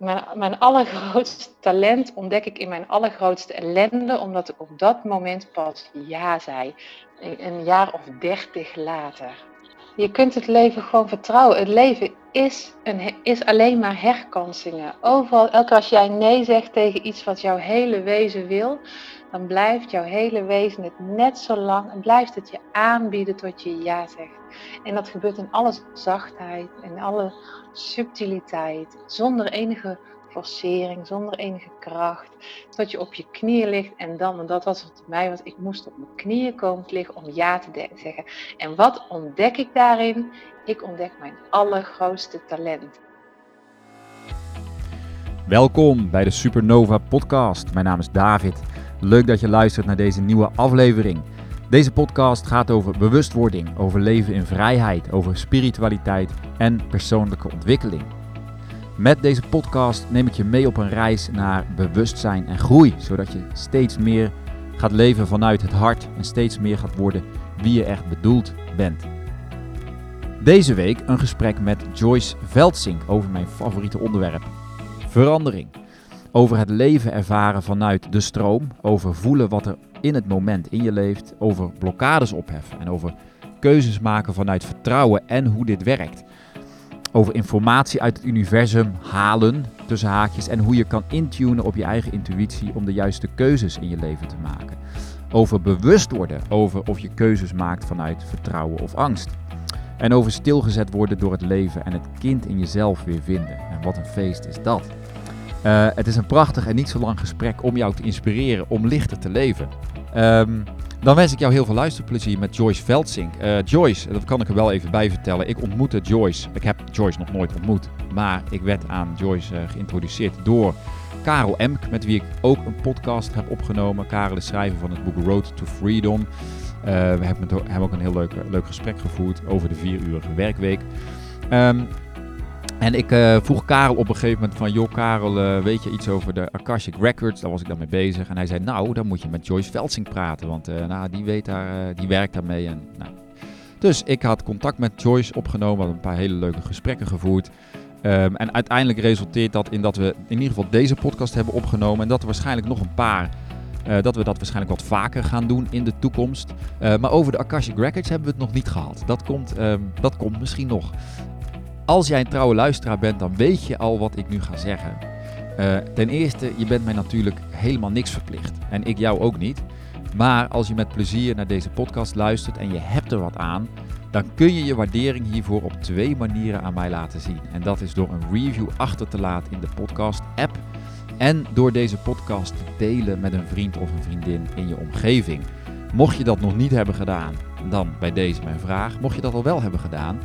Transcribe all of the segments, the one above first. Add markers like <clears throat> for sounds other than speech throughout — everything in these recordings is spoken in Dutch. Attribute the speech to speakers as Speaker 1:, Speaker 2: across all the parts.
Speaker 1: mijn, mijn allergrootste talent ontdek ik in mijn allergrootste ellende, omdat ik op dat moment pas ja zei. Een jaar of dertig later. Je kunt het leven gewoon vertrouwen. Het leven is, een, is alleen maar herkansingen. Overal, elke keer als jij nee zegt tegen iets wat jouw hele wezen wil, dan blijft jouw hele wezen het net zo lang en blijft het je aanbieden tot je ja zegt. En dat gebeurt in alle zachtheid en alle subtiliteit, zonder enige forcering, zonder enige kracht, tot je op je knieën ligt en dan, en dat was het mij, want ik moest op mijn knieën komen liggen om ja te zeggen. En wat ontdek ik daarin? Ik ontdek mijn allergrootste talent.
Speaker 2: Welkom bij de Supernova Podcast. Mijn naam is David. Leuk dat je luistert naar deze nieuwe aflevering. Deze podcast gaat over bewustwording, over leven in vrijheid, over spiritualiteit en persoonlijke ontwikkeling. Met deze podcast neem ik je mee op een reis naar bewustzijn en groei, zodat je steeds meer gaat leven vanuit het hart en steeds meer gaat worden wie je echt bedoeld bent. Deze week een gesprek met Joyce Veldsink over mijn favoriete onderwerp: verandering. Over het leven ervaren vanuit de stroom, over voelen wat er in het moment in je leeft, over blokkades opheffen en over keuzes maken vanuit vertrouwen en hoe dit werkt. Over informatie uit het universum halen, tussen haakjes, en hoe je kan intunen op je eigen intuïtie om de juiste keuzes in je leven te maken. Over bewust worden over of je keuzes maakt vanuit vertrouwen of angst. En over stilgezet worden door het leven en het kind in jezelf weer vinden. En wat een feest is dat. Uh, het is een prachtig en niet zo lang gesprek om jou te inspireren om lichter te leven. Um, dan wens ik jou heel veel luisterplezier met Joyce Veldsink. Uh, Joyce, dat kan ik er wel even bij vertellen. Ik ontmoette Joyce. Ik heb Joyce nog nooit ontmoet. Maar ik werd aan Joyce uh, geïntroduceerd door Karel Emk, met wie ik ook een podcast heb opgenomen. Karel is schrijver van het boek Road to Freedom. Uh, we hebben, hebben, ook een heel leuk, leuk gesprek gevoerd over de vier uur werkweek. Um, en ik uh, vroeg Karel op een gegeven moment van, joh Karel, uh, weet je iets over de Akashic Records? Daar was ik dan mee bezig. En hij zei, nou, dan moet je met Joyce Veldsing praten, want uh, nou, die, weet daar, die werkt daarmee. En, nou. Dus ik had contact met Joyce opgenomen, hadden een paar hele leuke gesprekken gevoerd. Um, en uiteindelijk resulteert dat in dat we in ieder geval deze podcast hebben opgenomen. En dat er waarschijnlijk nog een paar dat we dat waarschijnlijk wat vaker gaan doen in de toekomst. Maar over de Akashic Records hebben we het nog niet gehad. Dat komt, um, dat komt misschien nog. Als jij een trouwe luisteraar bent, dan weet je al wat ik nu ga zeggen. Uh, ten eerste, je bent mij natuurlijk helemaal niks verplicht. En ik jou ook niet. Maar als je met plezier naar deze podcast luistert en je hebt er wat aan, dan kun je je waardering hiervoor op twee manieren aan mij laten zien. En dat is door een review achter te laten in de podcast-app en door deze podcast te delen met een vriend of een vriendin in je omgeving. Mocht je dat nog niet hebben gedaan, dan bij deze mijn vraag. Mocht je dat al wel hebben gedaan,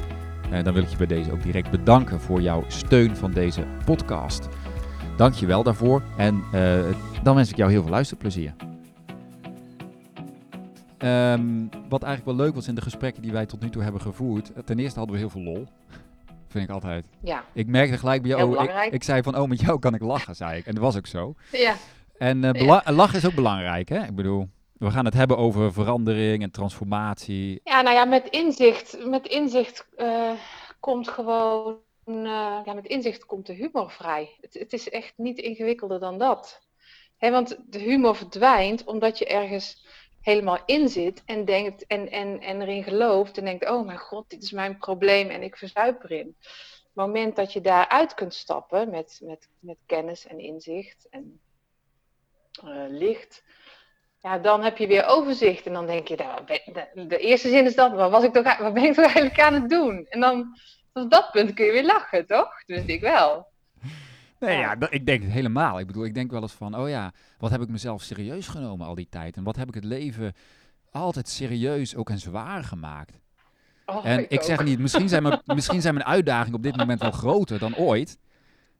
Speaker 2: dan wil ik je bij deze ook direct bedanken voor jouw steun van deze podcast. Dank je wel daarvoor en uh, dan wens ik jou heel veel luisterplezier. Um, wat eigenlijk wel leuk was in de gesprekken die wij tot nu toe hebben gevoerd. Ten eerste hadden we heel veel lol. <laughs> Vind ik altijd.
Speaker 1: Ja.
Speaker 2: Ik merkte gelijk bij jou. Ik, ik, zei van, oh, met jou kan ik lachen, zei ik. En dat was ook zo.
Speaker 1: Ja.
Speaker 2: En uh, ja. lachen is ook belangrijk, hè? Ik bedoel, we gaan het hebben over verandering en transformatie.
Speaker 1: Ja, nou ja, met inzicht, met inzicht uh, komt gewoon. Uh, ja, met inzicht komt de humor vrij. Het, het is echt niet ingewikkelder dan dat. Want de humor verdwijnt omdat je ergens helemaal in zit en denkt en, en, en erin gelooft en denkt: oh mijn god, dit is mijn probleem en ik verzuip erin. Het moment dat je daaruit kunt stappen met, met, met kennis en inzicht en uh, licht, ja, dan heb je weer overzicht. En dan denk je, nou, de, eerste zin is dat, wat, was ik toch, wat ben ik toch eigenlijk aan het doen? En dan, op dat punt kun je weer lachen, toch? Dus ik wel.
Speaker 2: Nee, ja, ik denk het helemaal. Ik bedoel, ik denk wel eens van, oh ja, wat heb ik mezelf serieus genomen al die tijd? En wat heb ik het leven altijd serieus ook en zwaar gemaakt?
Speaker 1: Oh,
Speaker 2: en
Speaker 1: ik,
Speaker 2: ik zeg niet, misschien zijn, mijn, <laughs> misschien zijn mijn uitdagingen op dit moment wel groter dan ooit.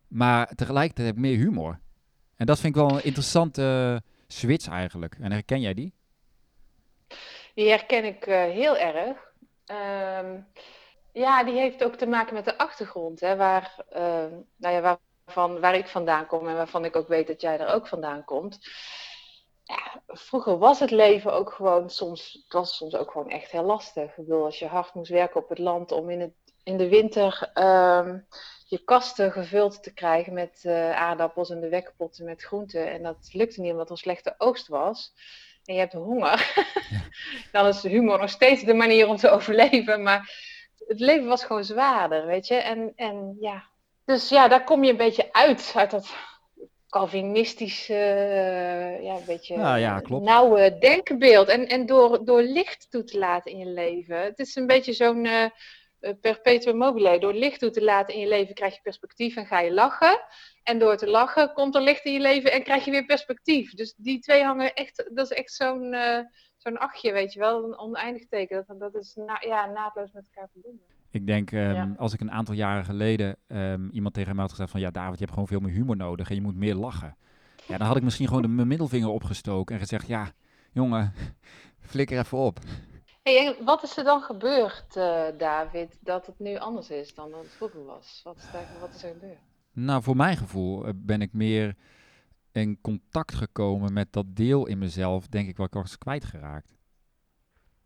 Speaker 2: Maar tegelijkertijd heb ik meer humor. En dat vind ik wel een interessante switch eigenlijk. En herken jij die?
Speaker 1: Die herken ik uh, heel erg. Um, ja, die heeft ook te maken met de achtergrond, hè, waar, uh, nou ja, waar ik vandaan kom en waarvan ik ook weet dat jij er ook vandaan komt. Ja, vroeger was het leven ook gewoon soms, het was soms ook gewoon echt heel lastig. Ik bedoel, als je hard moest werken op het land om in, het, in de winter um, je kasten gevuld te krijgen met uh, aardappels en de wekpotten met groenten. En dat lukte niet omdat er een slechte oogst was. En je hebt honger. Ja. <laughs> Dan is humor nog steeds de manier om te overleven. Maar het leven was gewoon zwaarder, weet je. En, en ja, dus ja, daar kom je een beetje uit, uit dat Calvinistische, uh, ja, een beetje
Speaker 2: ja, ja, klopt.
Speaker 1: nauwe denkbeeld. En, en door, door licht toe te laten in je leven. Het is een beetje zo'n uh, perpetuum mobile. Door licht toe te laten in je leven krijg je perspectief en ga je lachen. En door te lachen komt er licht in je leven en krijg je weer perspectief. Dus die twee hangen echt, dat is echt zo'n uh, zo'n achtje, weet je wel, een oneindig teken. Dat, dat is na, ja, naadloos met elkaar verbonden.
Speaker 2: Ik denk, um, als ik een aantal jaren geleden um, iemand tegen mij had gezegd van... ja, David, je hebt gewoon veel meer humor nodig en je moet meer lachen. Ja, dan had ik misschien gewoon de, mijn middelvinger opgestoken en gezegd... ja, jongen, <laughs> flikker even op.
Speaker 1: Hey, en wat is er dan gebeurd, uh, David, dat het nu anders is dan het vroeger was? Wat is, er, wat is er gebeurd?
Speaker 2: Nou, voor mijn gevoel uh, ben ik meer in contact gekomen met dat deel in mezelf, denk ik, wat ik was kwijtgeraakt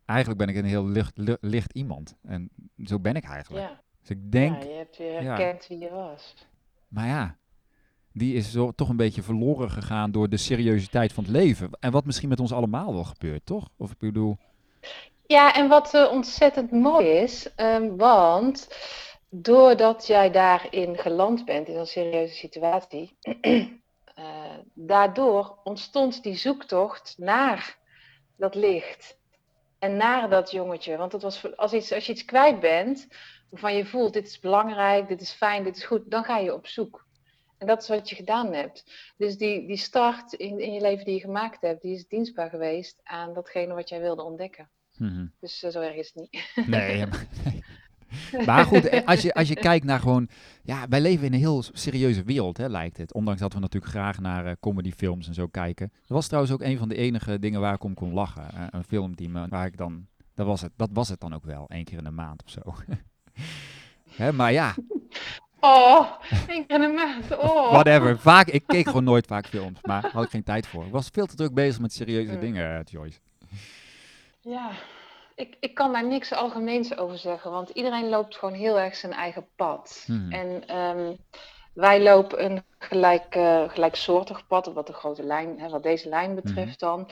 Speaker 2: eigenlijk ben ik een heel licht, licht, iemand. En zo ben ik eigenlijk. Ja. Dus ik denk...
Speaker 1: Ja, je hebt weer herkend wie je was.
Speaker 2: Maar ja, die is zo, toch een beetje verloren gegaan door de seriositeit van het leven. En wat misschien met ons allemaal wel gebeurt, toch? Of ik bedoel...
Speaker 1: Ja, en wat uh, ontzettend mooi is, um, want doordat jij daarin geland bent, in een serieuze situatie, uh, <clears throat> daardoor ontstond die zoektocht naar dat licht. En naar dat jongetje. Want het was, als, iets, als je iets kwijt bent, waarvan je voelt, dit is belangrijk, dit is fijn, dit is goed, dan ga je op zoek. En dat is wat je gedaan hebt. Dus die, die start in, in je leven die je gemaakt hebt, die is dienstbaar geweest aan datgene wat jij wilde ontdekken. Mm Dus uh, zo erg is het niet.
Speaker 2: Nee, <laughs> maar goed, als je, als je kijkt naar gewoon... Ja, wij leven in een heel serieuze wereld, hè, lijkt het. Ondanks dat we natuurlijk graag naar uh, comedyfilms en zo kijken. Dat was trouwens ook een van de enige dingen waar ik om kon lachen. Uh, een film die me, waar ik dan... Dat was, het, dat was het dan ook wel, één keer in de maand of zo. <laughs> hè, maar ja...
Speaker 1: Oh, één keer in de maand. Oh. <laughs>
Speaker 2: Whatever. Vaak, ik keek gewoon nooit vaak films, maar had ik geen tijd voor. Ik was veel te druk bezig met serieuze dingen, Joyce.
Speaker 1: Ja, ik, ik kan daar niks algemeens over zeggen, want iedereen loopt gewoon heel erg zijn eigen pad. Hmm. En um, wij lopen een gelijk, uh, gelijksoortig pad, wat de grote lijn, hè, wat deze lijn hmm. betreft dan.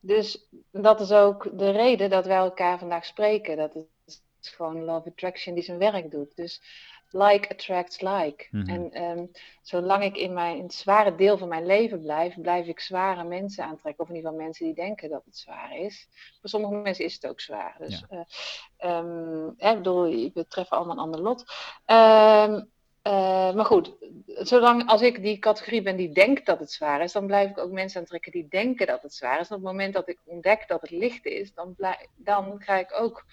Speaker 1: Dus dat is ook de reden dat wij elkaar vandaag spreken. Dat is gewoon Love Attraction die zijn werk doet. Dus like attracts like. Mhm. En um, zolang ik in, mijn, in het zware deel van mijn leven blijf, blijf ik zware mensen aantrekken. Of in ieder geval mensen die denken dat het zwaar is. Voor sommige mensen is het ook zwaar. Dus, ja. uh, um, ik bedoel, we treffen allemaal een ander lot. Um, uh, maar goed, zolang als ik die categorie ben die denkt dat het zwaar is, dan blijf ik ook mensen aantrekken die denken dat het zwaar is. En op het moment dat ik ontdek dat het licht is, dan, dan ga ik ook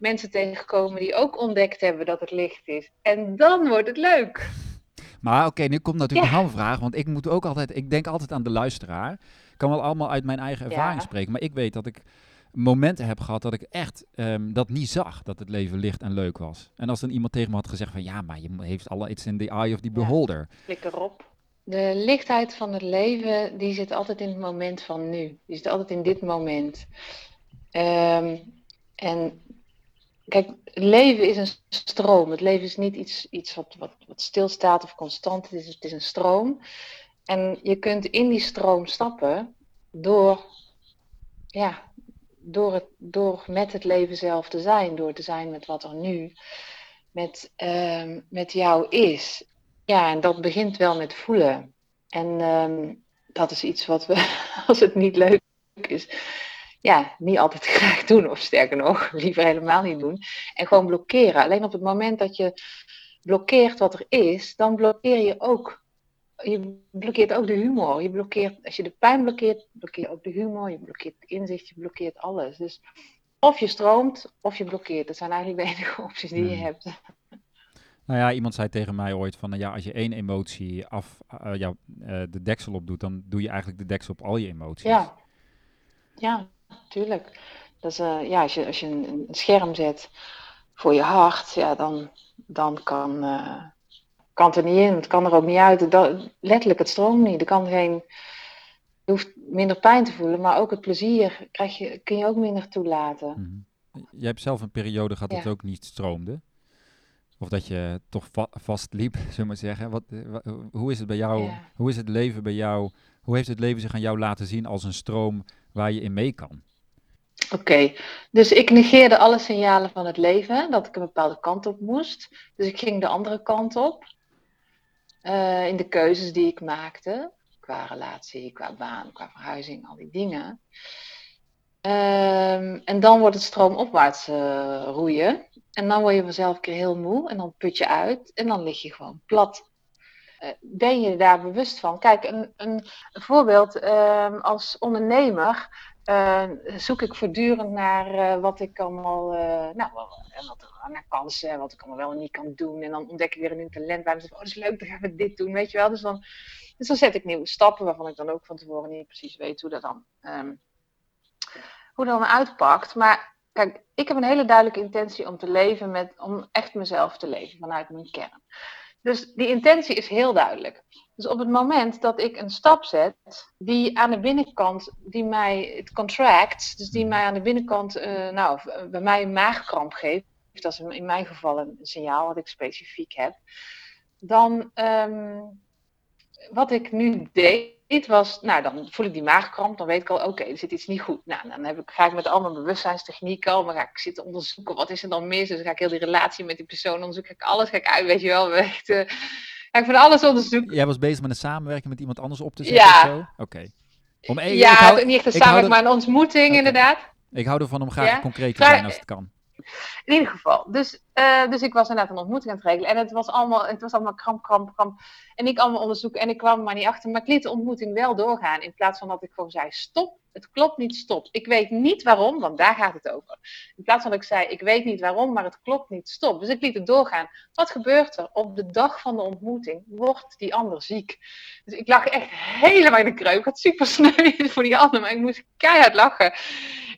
Speaker 1: mensen tegenkomen die ook ontdekt hebben dat het licht is. En dan wordt het leuk.
Speaker 2: Maar oké, nu komt natuurlijk een hamvraag, want ik moet ook altijd, ik denk altijd aan de luisteraar. Ik kan wel allemaal uit mijn eigen ervaring spreken, maar ik weet dat ik momenten heb gehad dat ik echt um, dat niet zag, dat het leven licht en leuk was. En als dan iemand tegen me had gezegd van ja, maar je heeft alle iets in the eye of the beholder.
Speaker 1: Klik erop. De lichtheid van het leven, die zit altijd in het moment van nu. Die zit altijd in dit moment. Um, en Kijk, leven is een stroom. Het leven is niet iets, iets wat, wat, wat stilstaat of constant. Het is, het is een stroom. En je kunt in die stroom stappen door, ja, door, het, door met het leven zelf te zijn. Door te zijn met wat er nu met, uh, met jou is. Ja, en dat begint wel met voelen. En uh, dat is iets wat we, <laughs> als het niet leuk is, ja, niet altijd <laughs> graag doen, of sterker nog, liever helemaal niet doen. En gewoon blokkeren. Alleen op het moment dat je blokkeert wat er is, dan blokkeer je ook. Je blokkeert ook de humor. Je blokkeert, als je de pijn blokkeert, blokkeer je ook de humor. Je blokkeert het inzicht, je blokkeert alles. Dus of je stroomt, of je blokkeert. Dat zijn eigenlijk de <laughs> enige opties die je hmm. hebt.
Speaker 2: Nou ja, iemand zei tegen mij ooit van, ja, als je één emotie af, uh, ja, uh, de deksel op doet, dan doe je eigenlijk de deksel op al je emoties.
Speaker 1: Ja, ja tuurlijk. Dus uh, ja, als je, als je een, een, scherm zet voor je hart, ja, dan, dan kan, uh, kan het er niet in. Het kan er ook niet uit. Dat, letterlijk, het stroomt niet. Er kan geen, je hoeft minder pijn te voelen, maar ook het plezier krijg je, kun je ook minder toelaten. Mm
Speaker 2: -hmm. Jij hebt zelf een periode gehad dat het ook niet stroomde. Of dat je toch va vastliep, <laughs> zullen we maar zeggen. Wat, eh, hoe is het bij jou?
Speaker 1: Ja.
Speaker 2: Hoe is het leven bij jou? Hoe heeft het leven zich aan jou laten zien als een stroom waar je in mee kan?
Speaker 1: Oké, dus ik negeerde alle signalen van het leven, dat ik een bepaalde kant op moest. Dus ik ging de andere kant op. eh, in de keuzes die ik maakte, qua relatie, qua baan, qua verhuizing, al die dingen. Ehm, en dan wordt het stroomopwaarts eh, roeien. En dan word je vanzelf een keer heel moe en dan put je uit en dan lig je gewoon plat. Eh, ben je daar bewust van? Kijk, een, een, voorbeeld ehm, als ondernemer eh, zoek ik voortdurend naar eh, wat ik allemaal, nou, wat, naar kansen, en wat ik allemaal wel en niet kan doen. En dan ontdek ik weer een nieuw talent ik zeg, oh, dat is leuk, dan gaan we dit doen, weet je wel. Dus dan, dus dan zet ik nieuwe stappen waarvan ik dan ook van tevoren niet precies weet hoe dat dan, ehm, hoe dat dan uitpakt. Maar kijk, ik heb een hele duidelijke intentie om te leven met, om echt mezelf te leven vanuit mijn kern. Dus die intentie is heel duidelijk. Dus op het moment dat ik een stap zet die aan de binnenkant, die mij het contract, dus die mij aan de binnenkant, eh, nou, bij mij een maagkramp geeft, dat is in mijn geval een signaal wat ik specifiek heb, dan ehm, wat ik nu deed was, nou dan voel ik die maagkramp, dan weet ik al, oké, er zit iets niet goed. Nou, dan heb ik, ga ik met al mijn bewustzijnstechnieken al, maar ga ik zitten onderzoeken, wat is er dan mis? Dus dan ga ik heel die relatie met die persoon onderzoeken, ga ik alles ga ik uit, weet je wel, <laughs> echt, eh, ga ik van alles onderzoeken.
Speaker 2: Jij was bezig met een samenwerking met iemand anders op te zetten
Speaker 1: Ja.
Speaker 2: of zo? Oké. Om e-
Speaker 1: ja,
Speaker 2: ik hou,
Speaker 1: niet echt een samenwerking,
Speaker 2: er-
Speaker 1: maar een ontmoeting inderdaad.
Speaker 2: ik hou ervan om graag
Speaker 1: Ja?
Speaker 2: concreet te zijn als het kan.
Speaker 1: In ieder geval. Dus, eh, dus ik was inderdaad een ontmoeting aan het regelen. En het was allemaal, het was allemaal kramp, kramp, kramp. En ik allemaal onderzoeken. En ik kwam er maar niet achter. Maar ik liet de ontmoeting wel doorgaan. In plaats van dat ik gewoon zei, stop. Het klopt niet, stop. Ik weet niet waarom, want daar gaat het over. In plaats van dat ik zei, ik weet niet waarom, maar het klopt niet, stop. Dus ik liet het doorgaan. Wat gebeurt er? Op de dag van de ontmoeting wordt die ander ziek. Dus ik lag echt helemaal in de kreuk. Ik had super sneu <laughs> voor die ander, maar ik moest keihard lachen.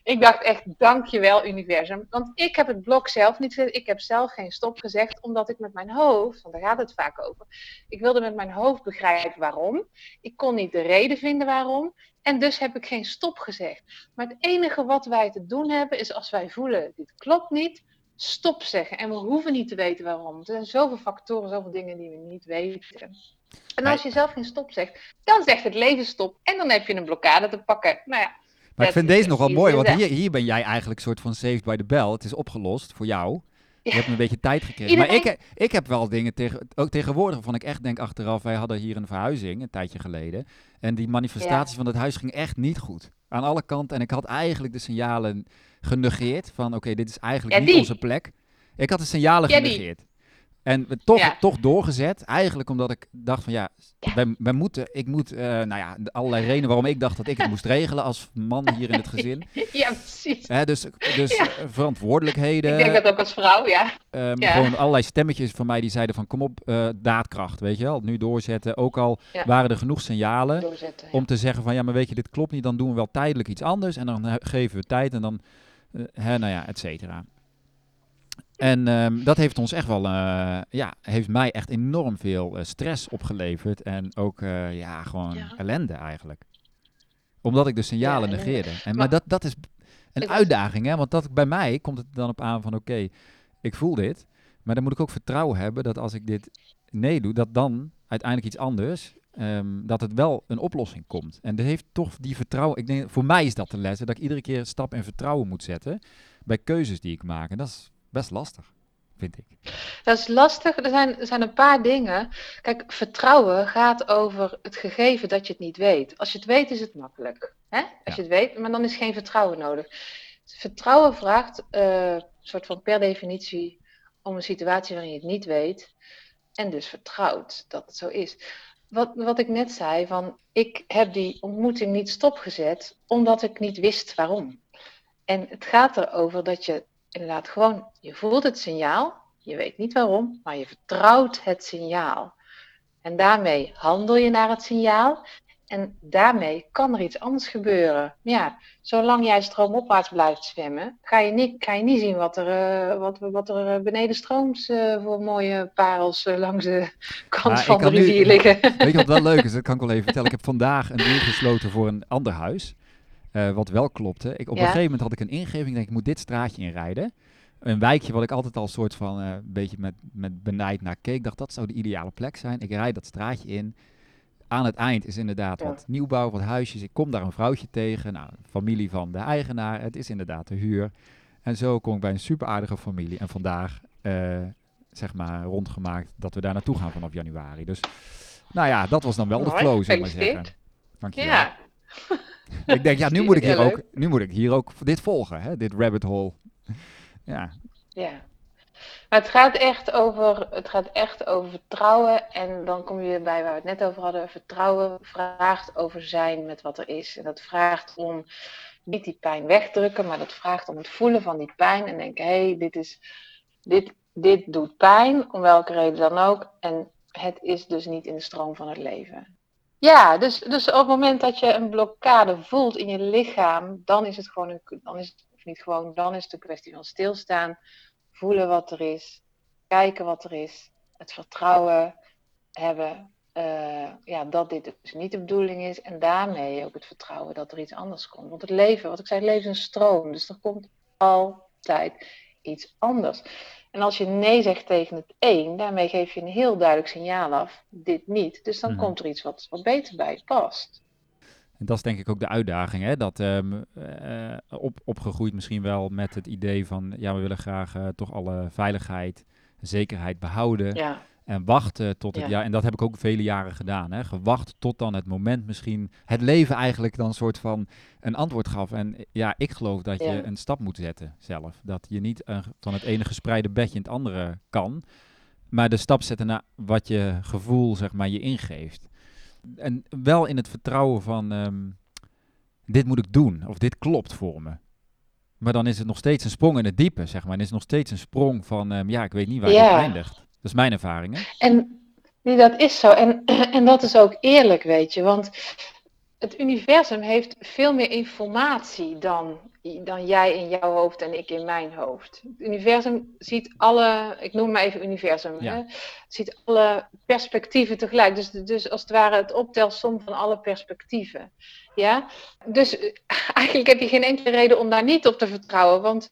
Speaker 1: Ik dacht echt, dankjewel universum. Want ik heb het blok zelf niet gezet. Ik heb zelf geen stop gezegd, omdat ik met mijn hoofd, want daar gaat het vaak over. Ik wilde met mijn hoofd begrijpen waarom. Ik kon niet de reden vinden waarom. En dus heb ik geen stop gezegd. Maar het enige wat wij te doen hebben, is als wij voelen, dit klopt niet, stop zeggen. En we hoeven niet te weten waarom. Er zijn zoveel factoren, zoveel dingen die we niet weten. En als je zelf geen stop zegt, dan zegt het leven stop. En dan heb je een blokkade te pakken. Nou ja,
Speaker 2: Maar ik vind deze nogal
Speaker 1: precies
Speaker 2: mooi, want
Speaker 1: inderdaad.
Speaker 2: hier, hier ben jij eigenlijk een soort van saved by the bell. Het is opgelost voor jou. Je hebt een beetje tijd gekregen. Maar ik, ik heb wel dingen tegen, ook tegenwoordig waarvan ik echt denk achteraf. Wij hadden hier een verhuizing een tijdje geleden. En die manifestatie van het huis ging echt niet goed. Aan alle kanten. En ik had eigenlijk de signalen genegeerd. Van oké, dit is eigenlijk
Speaker 1: Ja,
Speaker 2: niet onze plek. Ik had de signalen
Speaker 1: Ja,
Speaker 2: genegeerd. En toch,
Speaker 1: Ja.
Speaker 2: toch doorgezet. Eigenlijk omdat ik dacht van ja, wij, wij moeten, ik moet, eh, nou ja, allerlei redenen waarom ik dacht dat ik het moest regelen als man hier in het gezin. <laughs>
Speaker 1: ja, precies.
Speaker 2: Hè, dus dus
Speaker 1: Ja.
Speaker 2: eh, verantwoordelijkheden.
Speaker 1: Ik denk dat ook als vrouw, ja. Ja.
Speaker 2: Gewoon allerlei stemmetjes van mij die zeiden van kom op, eh, daadkracht, weet je wel. Nu doorzetten. Ook al
Speaker 1: Ja.
Speaker 2: waren er genoeg signalen
Speaker 1: ja.
Speaker 2: om te zeggen van ja, maar weet je, dit klopt niet. Dan doen we wel tijdelijk iets anders en dan geven we tijd en dan, hè, nou ja, et cetera. En ehm, dat heeft ons echt wel, eh, ja, heeft mij echt enorm veel eh, stress opgeleverd. En ook, eh, ja, gewoon
Speaker 1: Ja.
Speaker 2: ellende eigenlijk. Omdat ik de signalen
Speaker 1: ellende.
Speaker 2: negeerde. En, maar
Speaker 1: Maar-
Speaker 2: dat, dat is een uitdaging, hè. Want dat, bij mij komt het dan op aan van, oké, ik voel dit. Maar dan moet ik ook vertrouwen hebben dat als ik dit nee doe, dat dan uiteindelijk iets anders, ehm, dat het wel een oplossing komt. En dat heeft toch die vertrouwen, ik denk, voor mij is dat de les, hè, dat ik iedere keer een stap in vertrouwen moet zetten bij keuzes die ik maak. En dat is best lastig, vind ik.
Speaker 1: Dat is lastig. Er zijn, er zijn een paar dingen. Kijk, vertrouwen gaat over het gegeven dat je het niet weet. Als je het weet, is het makkelijk. Hè? Als
Speaker 2: Ja.
Speaker 1: je het weet, maar dan is geen vertrouwen nodig. Vertrouwen vraagt, eh, soort van per definitie, om een situatie waarin je het niet weet. En dus vertrouwt dat het zo is. Wat, wat ik net zei, van ik heb die ontmoeting niet stopgezet omdat ik niet wist waarom. En het gaat erover dat je inderdaad gewoon, je voelt het signaal, je weet niet waarom, maar je vertrouwt het signaal. En daarmee handel je naar het signaal. En daarmee kan er iets anders gebeuren. Ja, zolang jij stroomopwaarts blijft zwemmen, ga je niet, ga je niet zien wat er, eh, wat, wat er eh, beneden strooms eh, voor mooie parels langs de <laughs> kant
Speaker 2: Maar
Speaker 1: van de
Speaker 2: kan nu-
Speaker 1: rivier liggen. <laughs>
Speaker 2: Weet je wat wel leuk is? Dat kan ik wel even vertellen. Ik heb vandaag een deal gesloten voor een ander huis. Eh, wat wel klopte. Ik, op een gegeven moment had ik een ingeving. Denk, ik moet dit straatje inrijden. een wijkje wat ik altijd al soort van eh, een beetje met, met benijd naar keek. dacht, dat zou de ideale plek zijn. Ik rijd dat straatje in. Aan het eind is inderdaad
Speaker 1: Ja.
Speaker 2: wat nieuwbouw, wat huisjes. Ik kom daar een vrouwtje tegen. Nou, familie van de eigenaar. Het is inderdaad de huur. En zo kom ik bij een super aardige familie. En vandaag, eh, zeg maar, rondgemaakt dat we daar naartoe gaan vanaf januari. Dus, nou ja, dat was dan wel de flow, zeg maar zeggen. Dankjewel.
Speaker 1: Ja, <laughs>
Speaker 2: Ik denk, ja, nu moet ik hier ook, nu moet ik hier ook dit volgen, hè? dit rabbit hole. <laughs> Ja,
Speaker 1: ja. Maar het gaat echt over, het gaat echt over vertrouwen. En dan kom je weer bij waar we het net over hadden. Vertrouwen vraagt over zijn met wat er is. En dat vraagt om niet die pijn wegdrukken, maar dat vraagt om het voelen van die pijn. En denken, hé, hey, dit, is, dit, dit doet pijn, om welke reden dan ook. En het is dus niet in de stroom van het leven. Ja, dus, dus op het moment dat je een blokkade voelt in je lichaam, dan is het gewoon, een, dan is het niet gewoon, dan is het kwestie van stilstaan, voelen wat er is, kijken wat er is, het vertrouwen hebben eh, ja, dat dit dus niet de bedoeling is en daarmee ook het vertrouwen dat er iets anders komt. Want het leven, wat ik zei, het leven is een stroom, dus er komt altijd iets anders. En als je nee zegt tegen het een, daarmee geef je een heel duidelijk signaal af, dit niet. Dus dan
Speaker 2: Mhm.
Speaker 1: komt er iets wat, wat beter bij past.
Speaker 2: en dat is denk ik ook de uitdaging, hè? dat ehm, eh, op, opgegroeid misschien wel met het idee van, ja, we willen graag eh, toch alle veiligheid, zekerheid behouden.
Speaker 1: Ja,
Speaker 2: En wachten tot het
Speaker 1: Ja.
Speaker 2: jaar. En dat heb ik ook vele jaren gedaan. Hè? Gewacht tot dan het moment misschien. Het leven eigenlijk dan een soort van een antwoord gaf. En ja, ik geloof dat je een stap moet zetten zelf. Dat je niet van het ene gespreide bedje in het andere kan. Maar de stap zetten naar wat je gevoel, zeg maar, je ingeeft. En wel in het vertrouwen van. ehm, dit moet ik doen. Of dit klopt voor me. Maar dan is het nog steeds een sprong in het diepe, zeg maar. En is het nog steeds een sprong van, ehm, ja, ik weet niet waar
Speaker 1: Ja.
Speaker 2: dit eindigt. Dat is mijn ervaring, hè?
Speaker 1: En nee, dat is zo. En, <clears throat> en dat is ook eerlijk, weet je. Want het universum heeft veel meer informatie dan, dan jij in jouw hoofd en ik in mijn hoofd. Het universum ziet alle, ik noem maar even universum,
Speaker 2: Ja.
Speaker 1: hè, ziet alle perspectieven tegelijk. Dus, dus als het ware het optelsom van alle perspectieven. Ja? Dus eh, <laughs> eigenlijk heb je geen enkele reden om daar niet op te vertrouwen. Want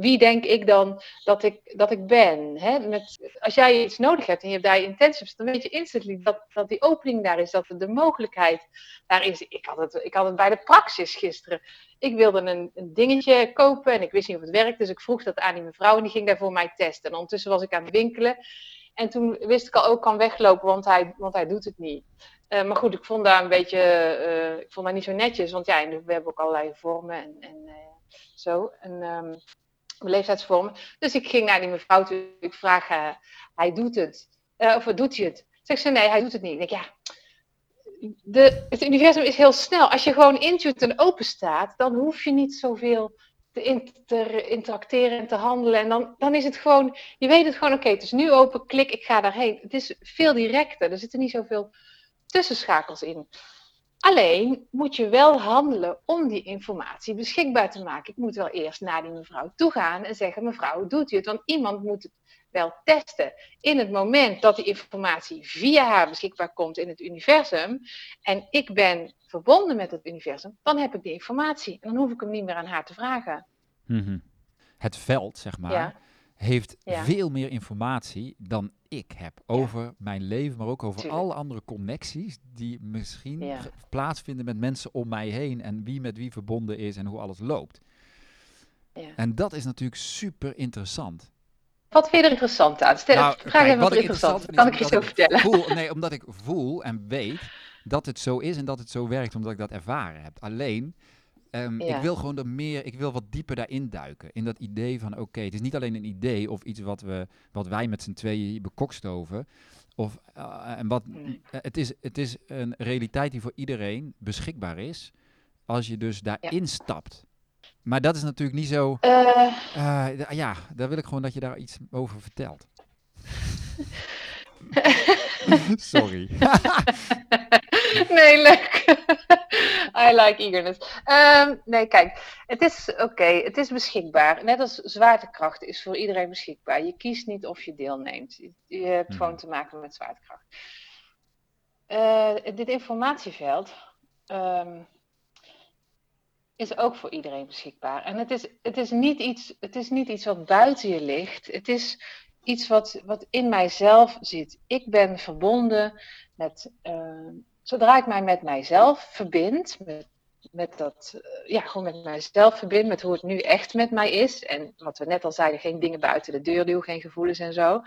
Speaker 1: wie denk ik dan dat ik, dat ik ben? Hè? Met, als jij iets nodig hebt en je hebt daar je dan weet je instantly dat, dat die opening daar is, dat de mogelijkheid daar is. Ik had het, ik had het bij de praxis gisteren. Ik wilde een, een dingetje kopen en ik wist niet of het werkte, dus ik vroeg dat aan die mevrouw en die ging daar voor mij testen. En ondertussen was ik aan het winkelen en toen wist ik al ook kan weglopen, want hij, want hij doet het niet. Eh, maar goed, ik vond daar een beetje, eh, ik vond dat niet zo netjes, want ja, we hebben ook allerlei vormen en, en eh, zo. En, ehm, leeftijdsvormen. Dus ik ging naar die mevrouw toe. Ik vraag, eh, hij doet het. Eh, of doet hij het? Zegt ze, nee, hij doet het niet. Ik denk, ja, de, het universum is heel snel. Als je gewoon intuït en open staat, dan hoef je niet zoveel te, in, te interacteren en te handelen. En dan, dan is het gewoon, je weet het gewoon, oké, het is nu open, klik, ik ga daarheen. Het is veel directer, er zitten niet zoveel tussenschakels in. Alleen moet je wel handelen om die informatie beschikbaar te maken. Ik moet wel eerst naar die mevrouw toe gaan en zeggen: mevrouw, doet u het? Want iemand moet het wel testen. In het moment dat die informatie via haar beschikbaar komt in het universum en ik ben verbonden met het universum, dan heb ik die informatie en dan hoef ik hem niet meer aan haar te vragen.
Speaker 2: Mhm. Het veld, zeg maar,
Speaker 1: Ja.
Speaker 2: heeft
Speaker 1: Ja.
Speaker 2: veel meer informatie dan ik heb over mijn leven, maar ook over
Speaker 1: Tuurlijk.
Speaker 2: alle andere connecties die misschien
Speaker 1: Ja.
Speaker 2: plaatsvinden met mensen om mij heen en wie met wie verbonden is en hoe alles loopt.
Speaker 1: Ja.
Speaker 2: En dat is natuurlijk super interessant.
Speaker 1: Wat vind je er interessant aan? Stel,
Speaker 2: Nou,
Speaker 1: vraag
Speaker 2: kijk,
Speaker 1: even wat er interessant. Kan ik
Speaker 2: is
Speaker 1: zo vertellen?
Speaker 2: Voel, nee, <laughs> omdat ik voel en weet dat het zo is en dat het zo werkt, omdat ik dat ervaren heb. Alleen, ehm,
Speaker 1: Ja.
Speaker 2: ik wil gewoon er meer, ik wil wat dieper daarin duiken. In dat idee van, oké, het is niet alleen een idee of iets wat, we, wat wij met z'n tweeën bekokstoven. Of, eh, en wat, eh, het, is, het is een realiteit die voor iedereen beschikbaar is, als je dus daarin stapt. Maar dat is natuurlijk niet zo.
Speaker 1: Eh,
Speaker 2: eh, ja, daar wil ik gewoon dat je daar iets over vertelt. <laughs> <laughs> Sorry. <laughs>
Speaker 1: nee, leuk. <laughs> I like eagerness. Ehm, nee, kijk, het is oké, het is beschikbaar. Net als zwaartekracht is voor iedereen beschikbaar. Je kiest niet of je deelneemt. Je, je hebt gewoon te maken met zwaartekracht. Eh, dit informatieveld. ehm, is ook voor iedereen beschikbaar. En het is, het is, niet, iets, het is niet iets wat buiten je ligt. Het is iets wat, wat in mijzelf zit. Ik ben verbonden met, uh, zodra ik mij met mijzelf verbind, met, met dat, uh, ja, gewoon met mijzelf verbind, met hoe het nu echt met mij is. En wat we net al zeiden, geen dingen buiten de deur duwen, geen gevoelens en zo.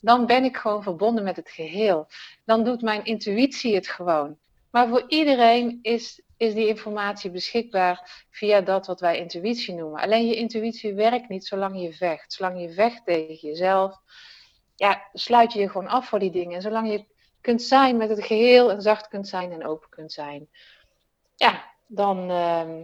Speaker 1: Dan ben ik gewoon verbonden met het geheel. Dan doet mijn intuïtie het gewoon. Maar voor iedereen is, is die informatie beschikbaar via dat wat wij intuïtie noemen. Alleen je intuïtie werkt niet zolang je vecht. Zolang je vecht tegen jezelf, ja, sluit je je gewoon af voor die dingen. En zolang je kunt zijn met het geheel en zacht kunt zijn en open kunt zijn, ja, dan. Uh,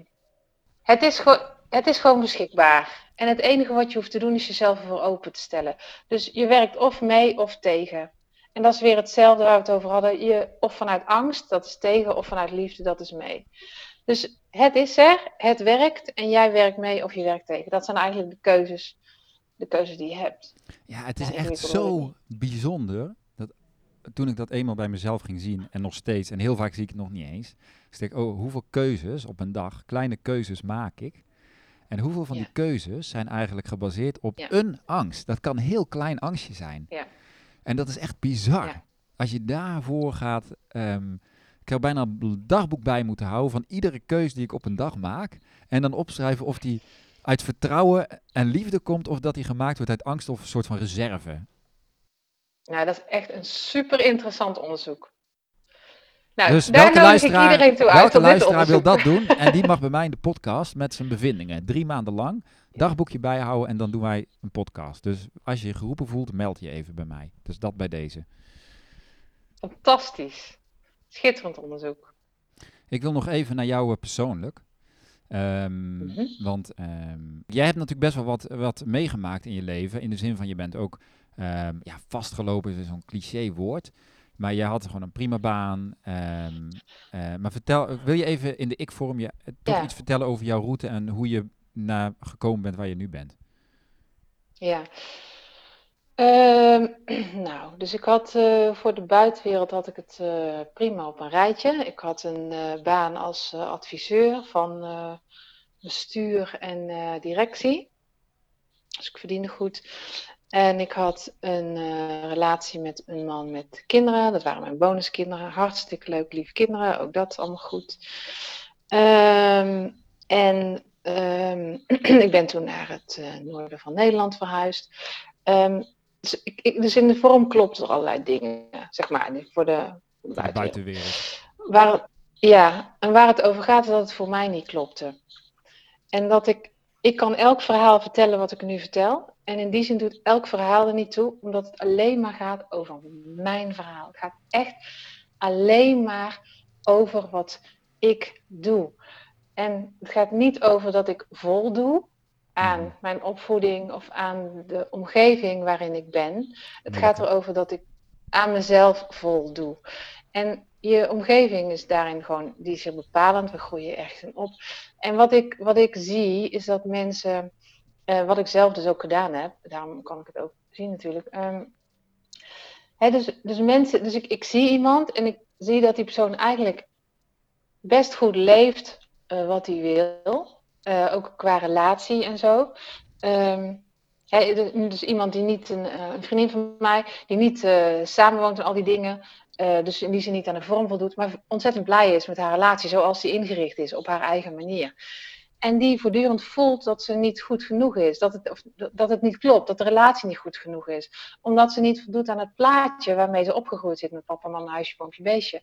Speaker 1: het, is het is gewoon beschikbaar. En het enige wat je hoeft te doen is jezelf ervoor open te stellen. Dus je werkt of mee of tegen. En dat is weer hetzelfde waar we het over hadden. Je, of vanuit angst, dat is tegen, of vanuit liefde, dat is mee. Dus het is er, het werkt en jij werkt mee of je werkt tegen. Dat zijn eigenlijk de keuzes, de keuzes die je hebt.
Speaker 2: Ja, het is echt zo bijzonder. Dat, toen ik dat eenmaal bij mezelf ging zien, en nog steeds, en heel vaak zie ik het nog niet eens. Dus ik, oh, hoeveel keuzes op een dag, kleine keuzes maak ik? En hoeveel van
Speaker 1: Ja.
Speaker 2: die keuzes zijn eigenlijk gebaseerd op
Speaker 1: Ja.
Speaker 2: een angst? Dat kan een heel klein angstje zijn.
Speaker 1: Ja.
Speaker 2: En dat is echt bizar.
Speaker 1: Ja.
Speaker 2: Als je daarvoor gaat. ehm, ik heb bijna een dagboek bij moeten houden van iedere keuze die ik op een dag maak. En dan opschrijven of die uit vertrouwen en liefde komt. Of dat die gemaakt wordt uit angst of een soort van reserve.
Speaker 1: Nou, dat is echt een super interessant onderzoek. Nou,
Speaker 2: dus
Speaker 1: daar
Speaker 2: welke
Speaker 1: nodig ik
Speaker 2: luisteraar,
Speaker 1: iedereen toe uit
Speaker 2: welke luisteraar wil dat doen? En die mag bij mij in de podcast met zijn bevindingen. Drie maanden lang. Dagboekje bijhouden en dan doen wij een podcast. Dus als je je geroepen voelt, meld je even bij mij. Dus dat bij deze.
Speaker 1: Fantastisch. Schitterend onderzoek.
Speaker 2: Ik wil nog even naar jou eh, persoonlijk. Ehm,
Speaker 1: Mhm.
Speaker 2: Want ehm, jij hebt natuurlijk best wel wat, wat meegemaakt in je leven. In de zin van je bent ook ehm, ja, vastgelopen, is zo'n cliché woord. Maar je had gewoon een prima baan. ehm, eh, maar vertel, wil je even in de ik-vorm je, eh, toch
Speaker 1: Ja.
Speaker 2: iets vertellen over jouw route en hoe je naar gekomen bent waar je nu bent?
Speaker 1: Ja. Ehm, <clears throat> nou, dus ik had eh, voor de buitenwereld had ik het prima op een rijtje. Ik had een baan als adviseur van bestuur en directie. Dus ik verdiende goed. En ik had een eh, relatie met een man met kinderen. Dat waren mijn bonuskinderen. Hartstikke leuk, lieve kinderen. Ook dat allemaal goed. Ehm, en ehm, <clears throat> ik ben toen naar het eh, noorden van Nederland verhuisd. Ehm, dus, ik, ik- dus in de vorm klopt er allerlei dingen, zeg maar, voor de, voor de buitenwereld. Waar ja, en waar het over gaat is dat het voor mij niet klopte. En dat ik, ik kan elk verhaal vertellen wat ik nu vertel. En in die zin doet elk verhaal er niet toe, omdat het alleen maar gaat over mijn verhaal. Het gaat echt alleen maar over wat ik doe. En het gaat niet over dat ik voldoe aan mijn opvoeding of aan de omgeving waarin ik ben. Het gaat erover dat ik aan mezelf voldoe. En je omgeving is daarin gewoon, die is heel bepalend. We groeien ergens in op. En wat ik, wat ik zie, is dat mensen, eh, wat ik zelf dus ook gedaan heb, daarom kan ik het ook zien natuurlijk. ehm, hè, dus, dus mensen, dus ik, ik zie iemand en ik zie dat die persoon eigenlijk best goed leeft eh, wat hij wil. Eh, ook qua relatie en zo. Ehm, hè, dus- iemand die niet, een, een vriendin van mij, die niet samenwoont en al die dingen. dus in die zin niet aan de vorm voldoet, maar ontzettend blij is met haar relatie zoals die ingericht is op haar eigen manier. En die voortdurend voelt dat ze niet goed genoeg is, dat het, of, dat het niet klopt, dat de relatie niet goed genoeg is. Omdat ze niet voldoet aan het plaatje waarmee ze opgegroeid zit met papa, mama, huisje, boompje, beestje.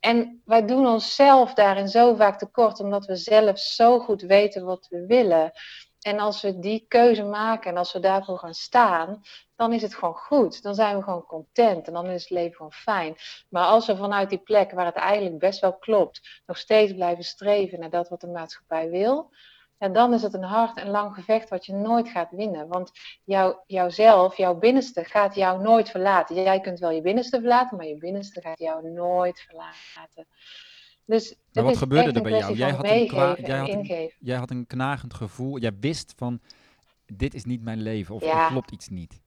Speaker 1: En wij doen onszelf daarin zo vaak tekort, omdat we zelf zo goed weten wat we willen. En als we die keuze maken en als we daarvoor gaan staan, dan is het gewoon goed. Dan zijn we gewoon content en dan is het leven gewoon fijn. Maar als we vanuit die plek waar het eigenlijk best wel klopt, nog steeds blijven streven naar dat wat de maatschappij wil, en dan is het een hard en lang gevecht wat je nooit gaat winnen. Want jou, jouzelf, jouw binnenste, gaat jou nooit verlaten. Jij kunt wel je binnenste verlaten, maar je binnenste gaat jou nooit verlaten. Dus
Speaker 2: Maar wat gebeurde er bij jou? Jij had, een kwa- jij, had een, jij had een knagend gevoel. Jij wist van, dit is niet mijn leven of
Speaker 1: Ja.
Speaker 2: er klopt iets niet.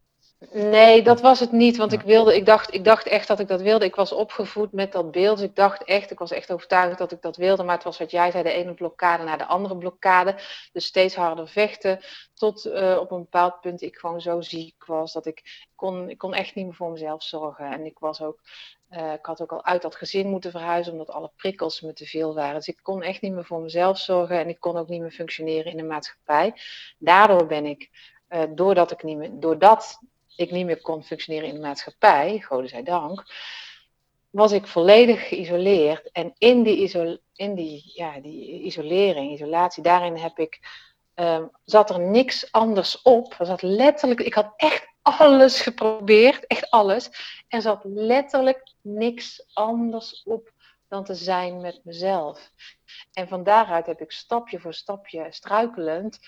Speaker 1: Nee, dat was het niet, want ik wilde, ik dacht, ik dacht echt dat ik dat wilde. Ik was opgevoed met dat beeld, dus ik dacht echt, ik was echt overtuigd dat ik dat wilde, maar het was wat jij zei, de ene blokkade naar de andere blokkade. Dus steeds harder vechten, tot uh, op een bepaald punt ik gewoon zo ziek was dat ik kon, ik kon echt niet meer voor mezelf zorgen. En ik was ook, uh, ik had ook al uit dat gezin moeten verhuizen, omdat alle prikkels me te veel waren. Dus ik kon echt niet meer voor mezelf zorgen en ik kon ook niet meer functioneren in de maatschappij. Daardoor ben ik, uh, doordat ik niet meer, doordat ik niet meer kon functioneren in de maatschappij, dank, was ik volledig geïsoleerd. En in die, in die, ja, die isolering, isolatie, daarin heb ik, um, zat er niks anders op. Er zat letterlijk, ik had echt alles geprobeerd, echt alles. Er zat letterlijk niks anders op dan te zijn met mezelf. En van daaruit heb ik stapje voor stapje struikelend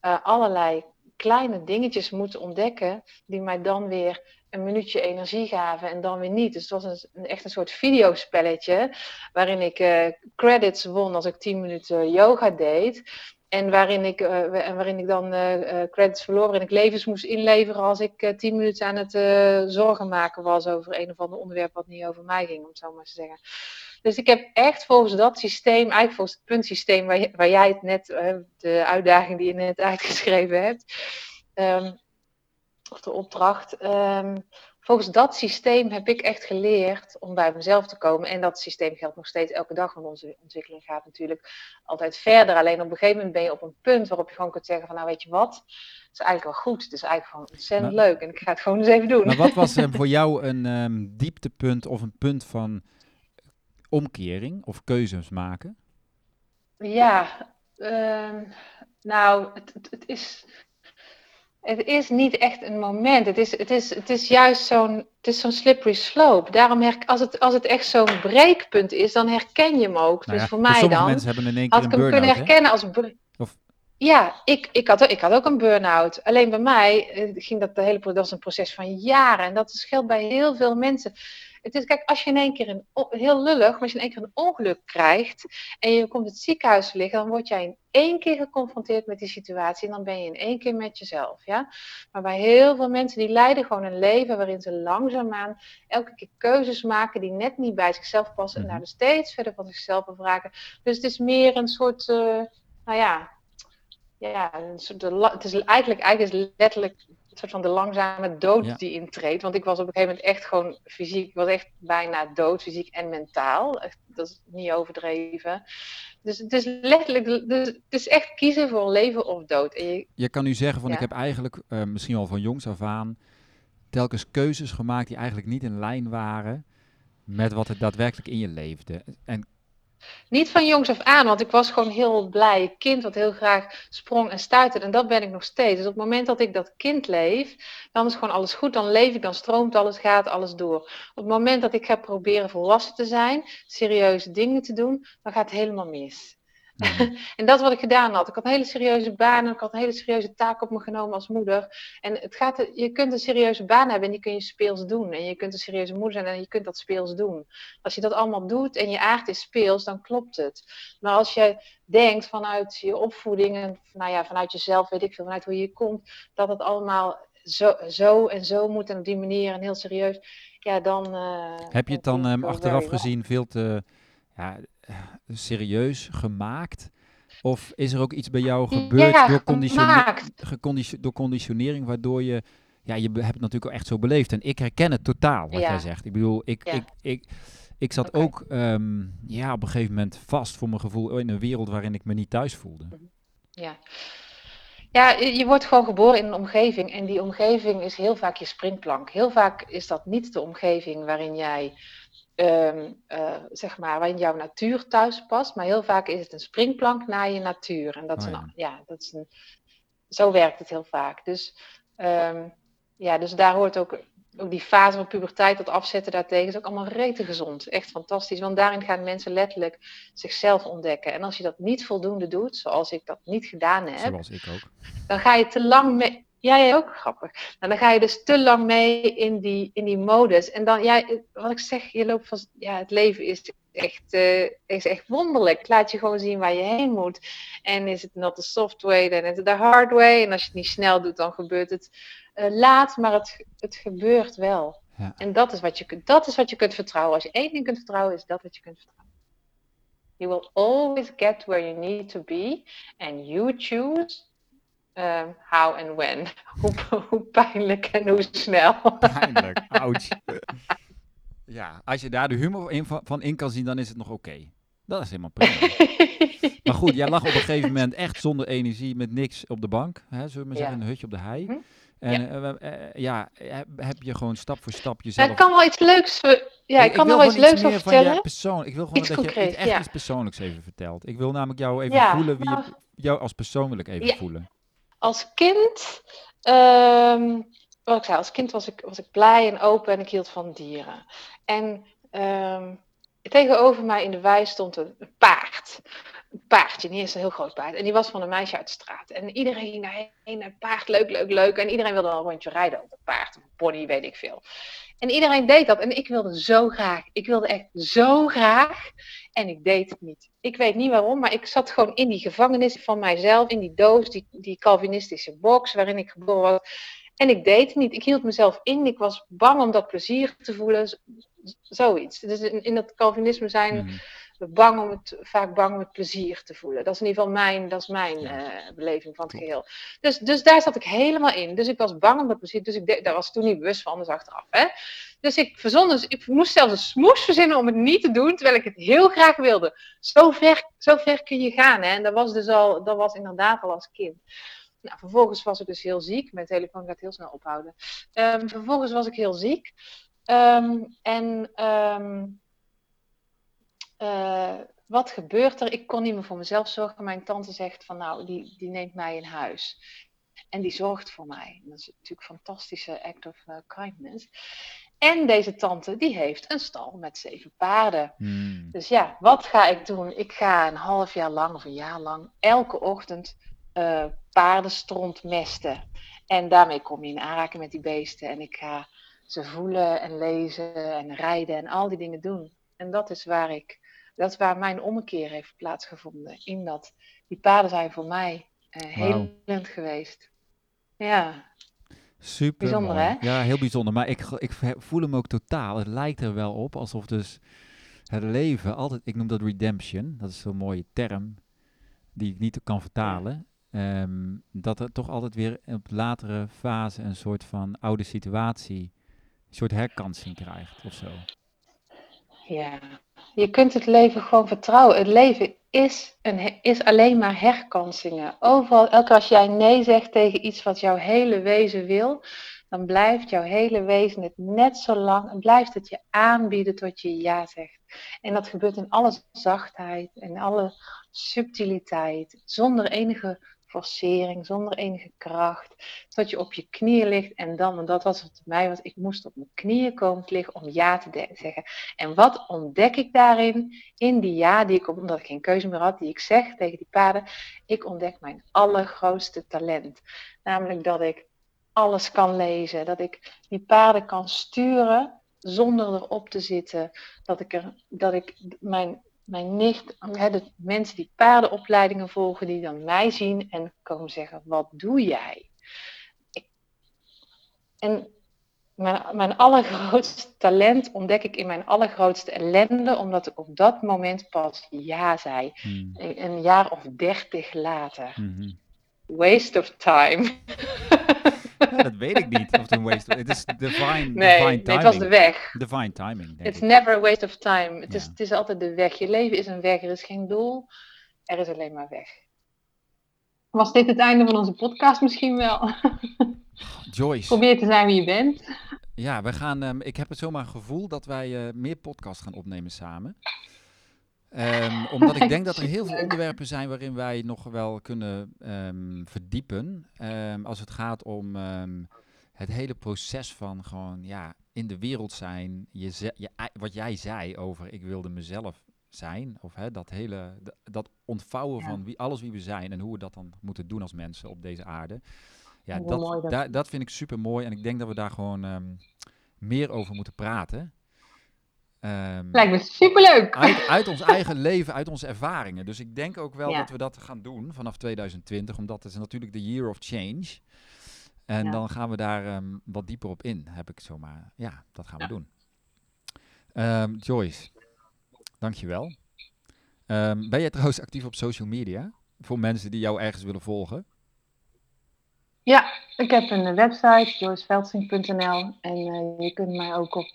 Speaker 1: uh, allerlei kleine dingetjes moeten ontdekken die mij dan weer een minuutje energie gaven en dan weer niet. Dus het was een, echt een soort videospelletje waarin ik uh, credits won als ik 10 minuten yoga deed. En waarin ik, uh, en waarin ik dan uh, credits verloor en ik levens moest inleveren als ik tien minuten aan het zorgen maken was over een of ander onderwerp wat niet over mij ging, om het zo maar te zeggen. Dus ik heb echt volgens dat systeem, eigenlijk volgens het puntsysteem waar, waar jij het net, uh, de uitdaging die je net <laughs> uitgeschreven hebt, um, of de opdracht, um, volgens dat systeem heb ik echt geleerd om bij mezelf te komen. En dat systeem geldt nog steeds elke dag, want onze ontwikkeling gaat natuurlijk altijd verder. Alleen op een gegeven moment ben je op een punt waarop je gewoon kunt zeggen van nou weet je wat, het is eigenlijk wel goed. Het is eigenlijk gewoon ontzettend leuk en ik ga het gewoon eens even doen.
Speaker 2: Maar wat was uh, <laughs> voor jou een um, dieptepunt of een punt van omkering of keuzes maken?
Speaker 1: Ja, uh, nou, het, het, het, is, het is niet echt een moment. Het is, het is, het is juist zo'n, het is zo'n slippery slope. Daarom herk, als het, als het echt zo'n breekpunt is, dan herken je hem ook. Nou dus voor mij dan.
Speaker 2: mensen hebben in één keer
Speaker 1: had ik hem kunnen herkennen als of... Ja, ik, ik, had, ik had ook een burn-out. Alleen bij mij eh, ging dat, de hele, dat was een proces van jaren. En dat scheelt bij heel veel mensen. Het is, kijk, als je in één keer een, heel lullig, maar als je in één keer een ongeluk krijgt en je komt het ziekenhuis liggen, dan word jij in één keer geconfronteerd met die situatie en dan ben je in één keer met jezelf. Ja? Maar bij heel veel mensen die leiden gewoon een leven waarin ze langzaamaan elke keer keuzes maken die net niet bij zichzelf passen en mhm. daar steeds verder van zichzelf bevragen. Dus het is meer een soort, uh, nou ja, ja, een soort de, het is eigenlijk, eigenlijk is letterlijk soort van de langzame dood die intreedt. Want ik was op een gegeven moment echt gewoon fysiek, ik was echt bijna dood, fysiek en mentaal. Dat is niet overdreven. Dus het is letterlijk, dus het is echt kiezen voor leven of dood. En
Speaker 2: je, je kan nu zeggen van ik heb eigenlijk uh, misschien al van jongs af aan telkens keuzes gemaakt die eigenlijk niet in lijn waren met wat er daadwerkelijk in je leefde. En
Speaker 1: niet van jongs af aan, want ik was gewoon heel blij kind wat heel graag sprong en stuiterde. En dat ben ik nog steeds. Dus op het moment dat ik dat kind leef, dan is gewoon alles goed. Dan leef ik, dan stroomt alles, gaat alles door. Op het moment dat ik ga proberen volwassen te zijn, serieuze dingen te doen, dan gaat het helemaal mis. <laughs> En dat wat ik gedaan had. Ik had een hele serieuze baan en ik had een hele serieuze taak op me genomen als moeder. En het gaat, je kunt een serieuze baan hebben en die kun je speels doen. En je kunt een serieuze moeder zijn en je kunt dat speels doen. Als je dat allemaal doet en je aard is speels, dan klopt het. Maar als je denkt vanuit je opvoeding en nou ja, vanuit jezelf, weet ik veel, vanuit hoe je komt, dat het allemaal zo, zo en zo moet en op die manier en heel serieus, ja, dan. Uh,
Speaker 2: Heb je het dan um, achteraf gezien veel te ja, serieus gemaakt? Of is er ook iets bij jou gebeurd
Speaker 1: ja,
Speaker 2: door, conditione door conditionering, waardoor je, ja, je hebt het natuurlijk ook echt zo beleefd. En ik herken het totaal, wat jij zegt. Ik bedoel, ik, ik, ik, ik zat ook um, ja, op een gegeven moment vast voor mijn gevoel in een wereld waarin ik me niet thuis voelde. Mhm.
Speaker 1: Ja. Ja, je wordt gewoon geboren in een omgeving en die omgeving is heel vaak je springplank. Heel vaak is dat niet de omgeving waarin jij um, uh, zeg maar, waarin jouw natuur thuis past. Maar heel vaak is het een springplank naar je natuur. En dat is, oh, een, ja. dat is een, zo werkt het heel vaak. Dus, um, ja, dus daar hoort ook, ook die fase van puberteit, dat afzetten daartegen, is ook allemaal rete gezond. Echt fantastisch. Want daarin gaan mensen letterlijk zichzelf ontdekken. En als je dat niet voldoende doet, zoals ik dat niet gedaan heb,
Speaker 2: zoals ik ook.
Speaker 1: dan ga je te lang mee Ja, jij ook grappig. Nou, dan ga je dus te lang mee in die, in die modus. En dan, ja, wat ik zeg, je loopt van, ja, het leven is echt, uh, is echt wonderlijk. Laat je gewoon zien waar je heen moet. En is het not the soft way, dan is het de hard way. En als je het niet snel doet, dan gebeurt het uh, laat, maar het, het gebeurt wel. Ja. En dat is, wat je, dat is wat je kunt vertrouwen. Als je één ding kunt vertrouwen, is dat wat je kunt vertrouwen. You will always get where you need to be. And you choose um, how and when. <laughs> Hoe, hoe, pijnlijk en hoe snel.
Speaker 2: Pijnlijk, <laughs> ouch. ja, als je daar de humor in, van in kan zien, dan is het nog oké. Okay. Dat is helemaal prima. <laughs> maar goed, jij lag op een gegeven moment echt zonder energie, met niks op de bank. Hè, zullen we maar zeggen, een hutje op de hei. Hm? En ja. Uh, uh, ja, heb je gewoon stap voor stap jezelf...
Speaker 1: ik kan wel iets leuks... Ja, ik, ik kan wel iets leuks over vertellen.
Speaker 2: Persoon. Ik wil gewoon dat je echt ja. iets persoonlijks even vertelt. Ik wil namelijk jou even voelen, wie nou, je, jou als persoonlijk even voelen.
Speaker 1: Als kind... Um, wat ik zei, als kind was ik, was ik blij en open en ik hield van dieren. En um, tegenover mij in de wei stond een paard een paardje, niet eens een heel groot paard. En die was van een meisje uit de straat. En iedereen ging daarheen, een paard, leuk, leuk, leuk. En iedereen wilde een rondje rijden op een paard, een pony, weet ik veel. En iedereen deed dat. En ik wilde zo graag. Ik wilde echt zo graag. En ik deed het niet. Ik weet niet waarom, maar ik zat gewoon in die gevangenis van mijzelf, in die doos, die, die Calvinistische box waarin ik geboren was. En ik deed het niet. Ik hield mezelf in. Ik was bang om dat plezier te voelen. Zoiets. Dus in, in dat Calvinisme zijn. Hmm bang om het, vaak bang om het plezier te voelen. Dat is in ieder geval mijn, dat is mijn uh, beleving van het geheel. Dus, dus daar zat ik helemaal in. Dus ik was bang om dat plezier. Dus ik daar was toen niet bewust van, dus achteraf. Hè? Dus ik verzon, dus ik moest zelfs een smoes verzinnen om het niet te doen, terwijl ik het heel graag wilde. Zo ver, zo ver kun je gaan. Hè? En dat was dus al, dat was inderdaad al als kind. Nou, vervolgens was ik dus heel ziek. Mijn telefoon gaat heel snel ophouden. Um, vervolgens was ik heel ziek. Um, en um, uh, wat gebeurt er? Ik kon niet meer voor mezelf zorgen. Mijn tante zegt van nou, die, die neemt mij in huis. En die zorgt voor mij. Dat is natuurlijk een fantastische act of uh, kindness. En deze tante, die heeft een stal met zeven paarden. Hmm. Dus ja, wat ga ik doen? Ik ga een half jaar lang of een jaar lang elke ochtend uh, paardenstront mesten. En daarmee kom je in aanraking met die beesten. En ik ga ze voelen en lezen en rijden en al die dingen doen. En dat is waar ik dat is waar mijn ommekeer heeft plaatsgevonden. In dat die paden zijn voor mij uh, helend geweest. Ja.
Speaker 2: Super bijzonder, hè? Ja, heel bijzonder. Maar ik, ik voel hem ook totaal. Het lijkt er wel op alsof dus het leven altijd, ik noem dat redemption, dat is zo'n mooie term die ik niet kan vertalen. Um, dat er toch altijd weer op latere fase een soort van oude situatie, een soort herkansing krijgt of zo.
Speaker 1: Ja, je kunt het leven gewoon vertrouwen. Het leven is, een, is alleen maar herkansingen. Overal, elke als jij nee zegt tegen iets wat jouw hele wezen wil, dan blijft jouw hele wezen het net zo lang blijft het je aanbieden tot je ja zegt. En dat gebeurt in alle zachtheid en alle subtiliteit, zonder enige forcering, zonder enige kracht. Tot je op je knieën ligt en dan, en dat was het voor mij, want ik moest op mijn knieën komen liggen om ja te zeggen. En wat ontdek ik daarin? In die ja die ik, omdat ik geen keuze meer had, die ik zeg tegen die paden, ik ontdek mijn allergrootste talent. Namelijk dat ik alles kan lezen, dat ik die paarden kan sturen zonder erop te zitten, dat ik, er, dat ik mijn mijn nicht, de mensen die paardenopleidingen volgen, die dan mij zien en komen zeggen: Wat doe jij? En mijn, mijn allergrootste talent ontdek ik in mijn allergrootste ellende, omdat ik op dat moment pas ja zei. Hmm. Een, jaar of dertig later. Hmm. Waste of time. <laughs>
Speaker 2: dat weet ik niet of het een waste of... Het is divine,
Speaker 1: nee,
Speaker 2: divine timing.
Speaker 1: Nee, het was de weg.
Speaker 2: Divine timing,
Speaker 1: It's never a waste of time. Het, is, het is altijd de weg. Je leven is een weg. Er is geen doel. Er is alleen maar weg. Was dit het einde van onze podcast misschien wel? <laughs>
Speaker 2: Joyce.
Speaker 1: Probeer te zijn wie je bent.
Speaker 2: Ja, we gaan, um, ik heb het zomaar een gevoel dat wij uh, meer podcasts gaan opnemen samen. Um, <laughs> omdat ik denk dat er heel veel onderwerpen zijn waarin wij nog wel kunnen um, verdiepen. Um, als het gaat om het hele proces van gewoon ja, in de wereld zijn. Je, je, wat jij zei over ik wilde mezelf zijn. Of hè, dat hele dat ontvouwen van wie, alles wie we zijn en hoe we dat dan moeten doen als mensen op deze aarde. Ja, dat,
Speaker 1: dat
Speaker 2: dat vind ik super mooi en ik denk dat we daar gewoon ehm, meer over moeten praten. Ehm,
Speaker 1: Lijkt me superleuk.
Speaker 2: uit, uit ons <laughs> eigen leven, uit onze ervaringen. Dus ik denk ook wel
Speaker 1: Ja.
Speaker 2: dat we dat gaan doen vanaf 2020, omdat het is natuurlijk de year of change. En
Speaker 1: Ja.
Speaker 2: dan gaan we daar ehm, wat dieper op in, heb ik zomaar. Ja, dat gaan we
Speaker 1: Ja.
Speaker 2: doen. Ehm, Joyce, dankjewel. Ben jij trouwens actief op social media? Voor mensen die jou ergens willen volgen?
Speaker 1: Ja, ik heb een website, joyceveldsing.nl. En eh, je kunt mij ook op,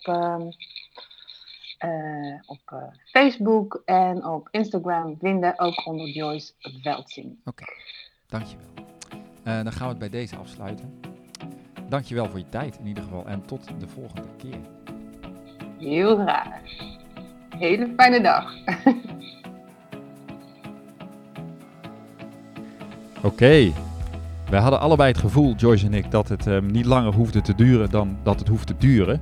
Speaker 1: eh, op eh, Facebook en op Instagram vinden, ook onder Joyce Veldsing.
Speaker 2: Dankjewel. Eh dan gaan we het bij deze afsluiten. Dankjewel voor je tijd in ieder geval en tot de volgende keer.
Speaker 1: Heel graag. Hele fijne dag. <laughs>
Speaker 2: Oké. Wij hadden allebei het gevoel, Joyce en ik, dat het ehm, niet langer hoefde te duren dan dat het hoeft te duren.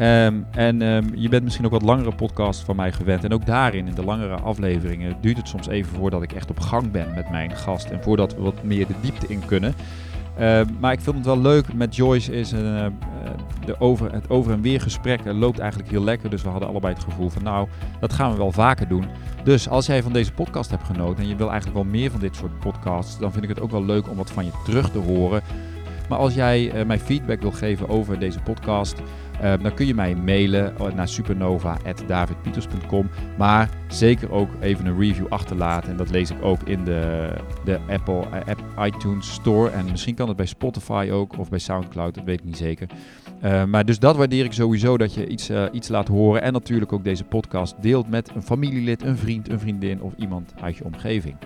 Speaker 2: Ehm, en ehm, je bent misschien ook wat langere podcasts van mij gewend. En ook daarin, in de langere afleveringen, duurt het soms even voordat ik echt op gang ben met mijn gast. En voordat we wat meer de diepte in kunnen. Ehm, maar ik vind het wel leuk met Joyce is een, eh, eh, de over, het over en weer gesprek loopt eigenlijk heel lekker. Dus we hadden allebei het gevoel van nou, dat gaan we wel vaker doen. Dus als jij van deze podcast hebt genoten en je wil eigenlijk wel meer van dit soort podcasts, dan vind ik het ook wel leuk om wat van je terug te horen. Maar als jij eh, mij feedback wil geven over deze podcast, eh, dan kun je mij mailen eh, naar supernova.davidpieters.com. Maar zeker ook even een review achterlaten. En dat lees ik ook in de, de Apple eh, app, iTunes Store. En misschien kan het bij Spotify ook of bij Soundcloud, dat weet ik niet zeker. Eh, maar dus dat waardeer ik sowieso dat je iets, eh, iets laat horen. En natuurlijk ook deze podcast deelt met een familielid, een vriend, een vriendin of iemand uit je omgeving.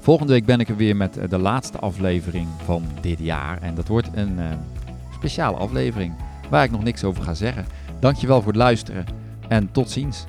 Speaker 2: Volgende week ben ik er weer met eh, de laatste aflevering van dit jaar. En dat wordt een speciale aflevering waar ik nog niks over ga zeggen. Dankjewel voor het luisteren en tot ziens.